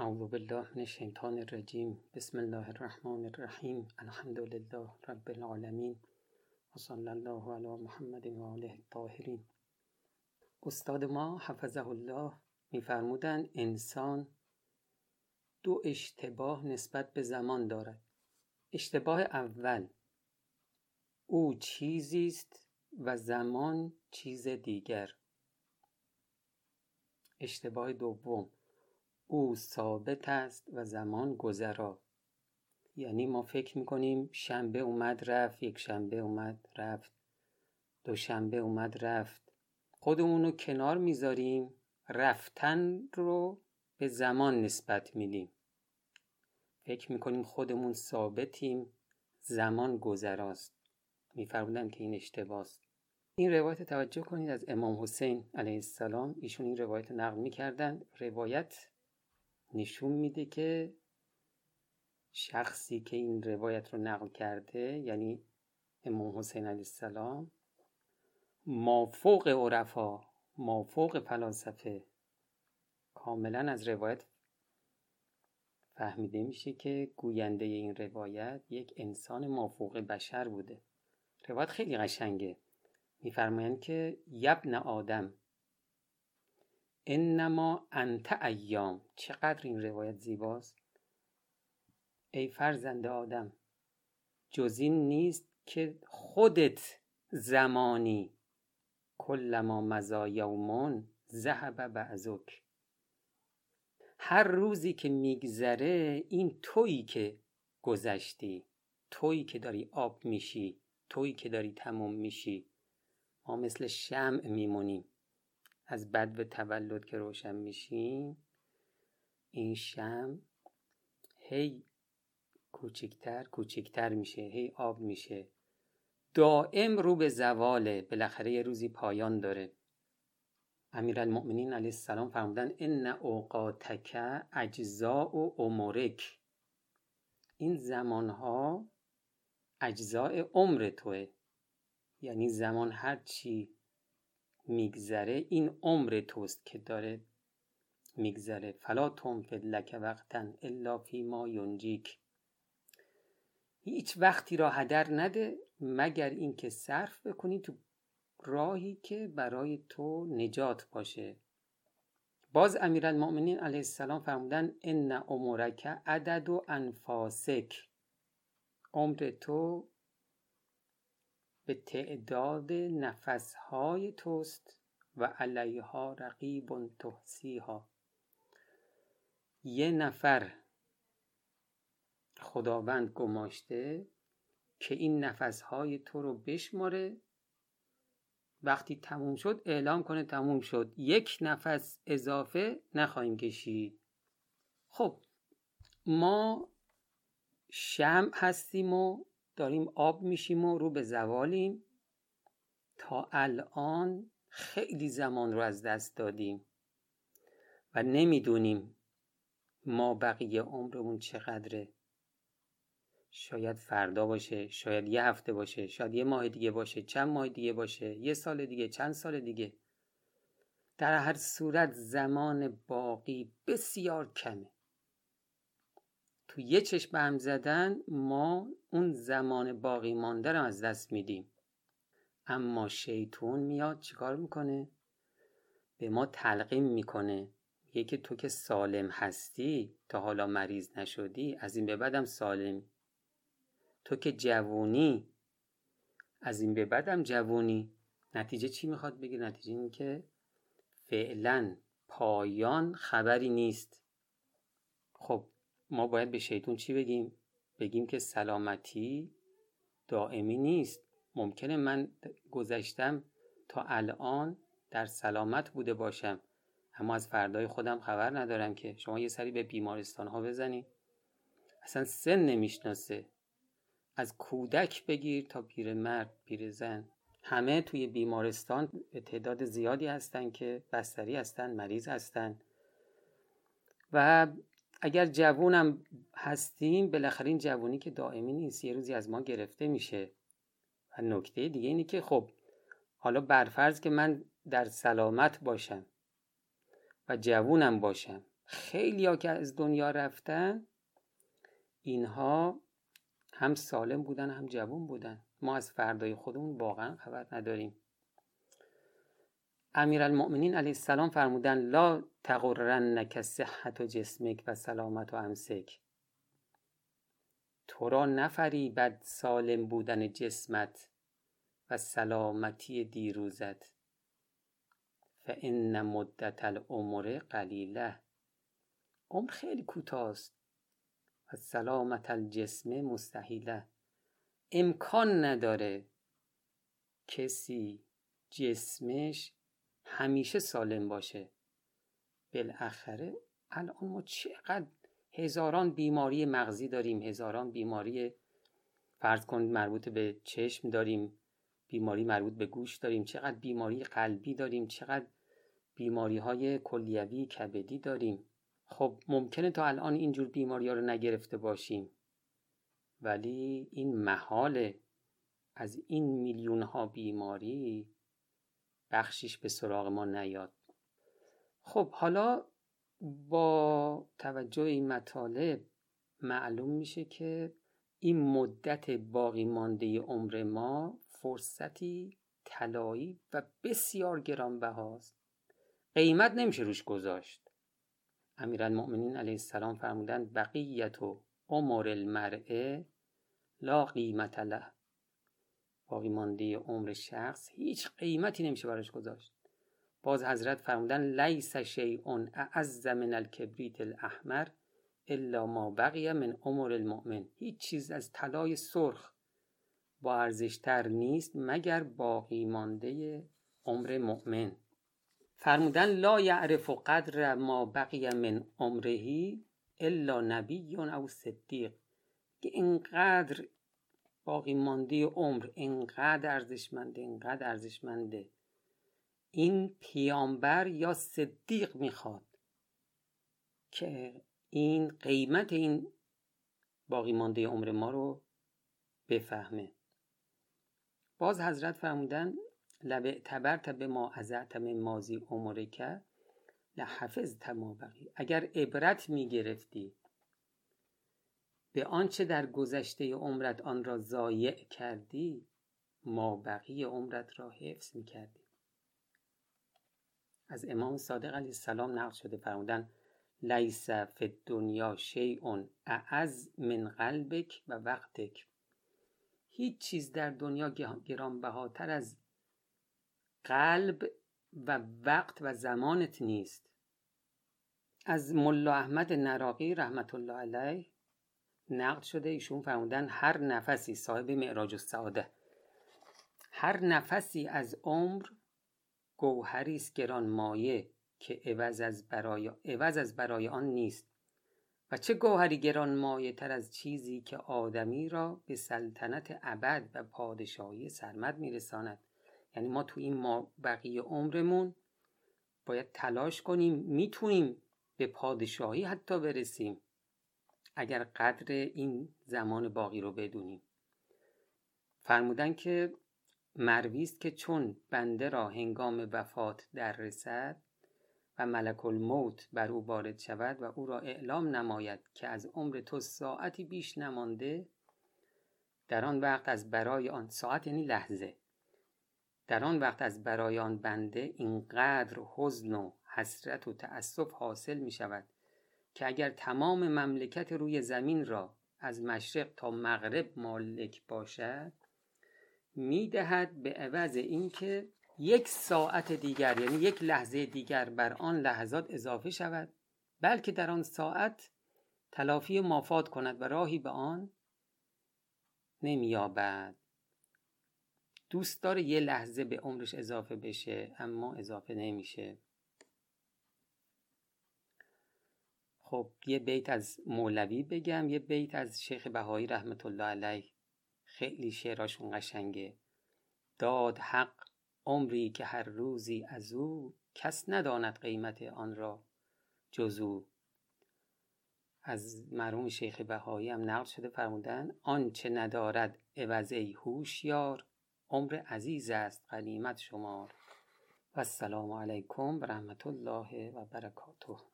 اعوذ بالله من الشیطان الرجیم بسم الله الرحمن الرحیم الحمد لله رب العالمین و الله علی محمد و آله الطاهرین استاد ما حفظه الله میفرمودند انسان دو اشتباه نسبت به زمان دارد. اشتباه اول او چیزی است و زمان چیز دیگر. اشتباه دوم او ثابت است و زمان گذرا. یعنی ما فکر می‌کنیم شنبه اومد رفت یک شنبه اومد رفت دوشنبه اومد رفت. خودمون رو کنار می‌ذاریم رفتن رو به زمان نسبت میدیم. فکر می‌کنیم خودمون ثابتیم زمان گذراست. میفرمودن که این اشتباست. این روایت توجه کنید از امام حسین علیه السلام. ایشون این روایت نقل می‌کردن. روایت نشون میده که شخصی که این روایت رو نقل کرده یعنی امام حسین علیه السلام مافوق عرفا مافوق فلاسفه کاملا از روایت فهمیده میشه که گوینده این روایت یک انسان مافوق بشر بوده. روایت خیلی قشنگه. میفرمایند که یبن آدم انما انت ایام. چقدر این روایت زیباست. ای فرزند آدم جز این نیست که خودت زمانی کلما مزا یومون ذهب بعضک. هر روزی که میگذره این تویی که گذشتی تویی که داری آب میشی تویی که داری تموم میشی. ما مثل شمع میمونیم. از بد و تولد که روشن میشیم این شم هی کوچکتر کوچکتر میشه هی آب میشه. دائم رو به زواله بالاخره یه روزی پایان داره. امیرالمؤمنین علیه السلام فرمودن ان اوقاتک اجزاء و عمرک. این زمانها اجزاء عمر توه. یعنی زمان هر چی میگذره این عمر توست که داره میگذره. فلا تنفد لک وقتا الا فی ما ینجیک. هیچ وقتی را هدر نده مگر اینکه صرف بکنی تو راهی که برای تو نجات باشه. باز امیرالمؤمنین علیه السلام فرمودن ان عمرک عدد و انفاسک. عمر تو به تعداد نفسهای توست و علیها رقیب تحصیها یه نفر خداوند گماشته که این نفسهای تو رو بشماره. وقتی تموم شد اعلام کنه تموم شد. یک نفس اضافه نخواهیم کشید. خب ما شم هستیم و داریم آب میشیم و رو به زوالیم. تا الان خیلی زمان رو از دست دادیم و نمی‌دونیم ما بقیه عمرمون چقدره. شاید فردا باشه شاید یه هفته باشه شاید یه ماه دیگه باشه چند ماه دیگه باشه یه سال دیگه چند سال دیگه. در هر صورت زمان باقی بسیار کمه. تو یه چشم هم زدن ما اون زمان باقی مانده رو از دست میدیم. اما شیطون میاد چیکار می‌کنه؟ به ما تلقیم می‌کنه. میگه تو که سالم هستی تا حالا مریض نشدی از این به بعدم سالم. تو که جوونی از این به بعدم جوونی. نتیجه چی می‌خواد بگه؟ نتیجه این که فعلا پایان خبری نیست. خب ما باید به شیطون چی بگیم؟ بگیم که سلامتی دائمی نیست. ممکنه من گذشتم تا الان در سلامت بوده باشم اما از فردای خودم خبر ندارم که شما یه سری به بیمارستان ها بزنید اصلا سن نمی‌شناسه. از کودک بگیر تا پیرمرد پیرزن همه توی بیمارستان به تعداد زیادی هستن که بستری هستن مریض هستن. و اگر جوونم هستیم بالاخره این جوونی که دائمی نیست یه روزی از ما گرفته میشه. و نکته دیگه اینه که خب حالا برفرض که من در سلامت باشم و جوونم باشم خیلی ها که از دنیا رفتن اینها هم سالم بودن هم جوون بودن. ما از فردای خودمون واقعا خبر نداریم. المؤمنین علیه السلام فرمودن لا تغرنک صحت و جسمک و سلامت و امسک. تو را نفریبد سالم بودن جسمت و سلامتی دیروزت. فان مدت العمر قلیله. عمر خیلی کوتاست. و سلامت الجسم مستحیله. امکان نداره کسی جسمش همیشه سالم باشه. بالاخره الان ما چقدر هزاران بیماری مغزی داریم هزاران بیماری فرض کن مربوط به چشم داریم بیماری مربوط به گوش داریم چقدر بیماری قلبی داریم چقدر بیماری های کلیوی کبدی داریم. خب ممکنه تا الان اینجور بیماری ها رو نگرفته باشیم. ولی این محاله. از این میلیون ها بیماری بخشیش به سراغ ما نیاد. خب حالا با توجه این مطالب معلوم میشه که این مدت باقی مانده عمر ما فرصتی طلایی و بسیار گرانبهاست. قیمت نمیشه روش گذاشت. امیرالمؤمنین علیه السلام فرمودن بقیت و عمر المرء لا قیمت له. باقی مانده عمر شخص هیچ قیمتی نمیشه براش گذاشت. باز حضرت فرمودن لیس شیء اعز من الکبریت الاحمر الا ما بقی من عمر المؤمن. هیچ چیز از طلای سرخ با ارزشتر نیست مگر باقی مانده عمر مؤمن. فرمودن لا یعرف قدر ما بقی من عمرهی الا نبی او صدیق. که اینقدر باقی مانده عمر اینقدر ارزشمنده اینقدر ارزشمنده. این پیامبر یا صدیق می‌خواد که این قیمت این باقی مانده عمر ما رو بفهمه. باز حضرت فرمودن لب اعتبرت به ما ازعت مازی عمرک لحفظ ما بقی. اگر عبرت می‌گرفتی به آنچه در گذشته عمرت آن را ضایع کردی ما بقی عمرت را حفظ می‌کردی از امام صادق علیه السلام نقل شده فرمودن لیس فی دنیا شیء اعز من قلبک و وقتک. هیچ چیز در دنیا گرانبهاتر از قلب و وقت و زمانت نیست. از ملا احمد نراقی رحمت الله علیه نقد شده ایشون فرمودن هر نفسی صاحب معراج السعاده هر نفسی از عمر گوهری است گران مایه که عوض از برای عوض از برای آن نیست. و چه گوهری گران مایه تر از چیزی که آدمی را به سلطنت ابد و پادشاهی سرمد میرساند؟ یعنی ما تو این ما بقیه عمرمون باید تلاش کنیم می‌تونیم به پادشاهی حتی برسیم. اگر قدر این زمان باقی رو بدونیم فرمودن که مرویست که چون بنده را هنگام وفات در رسد و ملک الموت بر او وارد شود و او را اعلام نماید که از عمر تو ساعتی بیش نمانده در آن وقت از برای آن ساعت یعنی لحظه. در آن وقت از برای آن بنده اینقدر حزن و حسرت و تأسف حاصل می شود که اگر تمام مملکت روی زمین را از مشرق تا مغرب مالک باشد می‌دهد به عوض اینکه یک ساعت دیگر یعنی یک لحظه دیگر بر آن لحظات اضافه شود بلکه در آن ساعت تلافی مافات کند و راهی به آن نمییابد. دوست داره یه لحظه به عمرش اضافه بشه اما اضافه نمیشه. خب یه بیت از مولوی بگم یه بیت از شیخ بهایی رحمت الله علیه. خیلی شعراشون قشنگه. داد حق عمری که هر روزی از او کس نداند قیمت آن را جزو از مرحوم شیخ بهایی هم نقل شده فرمودن آنچه ندارد عوض هوشیار عمر عزیز است غنیمت شمار. و السلام علیکم و رحمت الله و برکاته.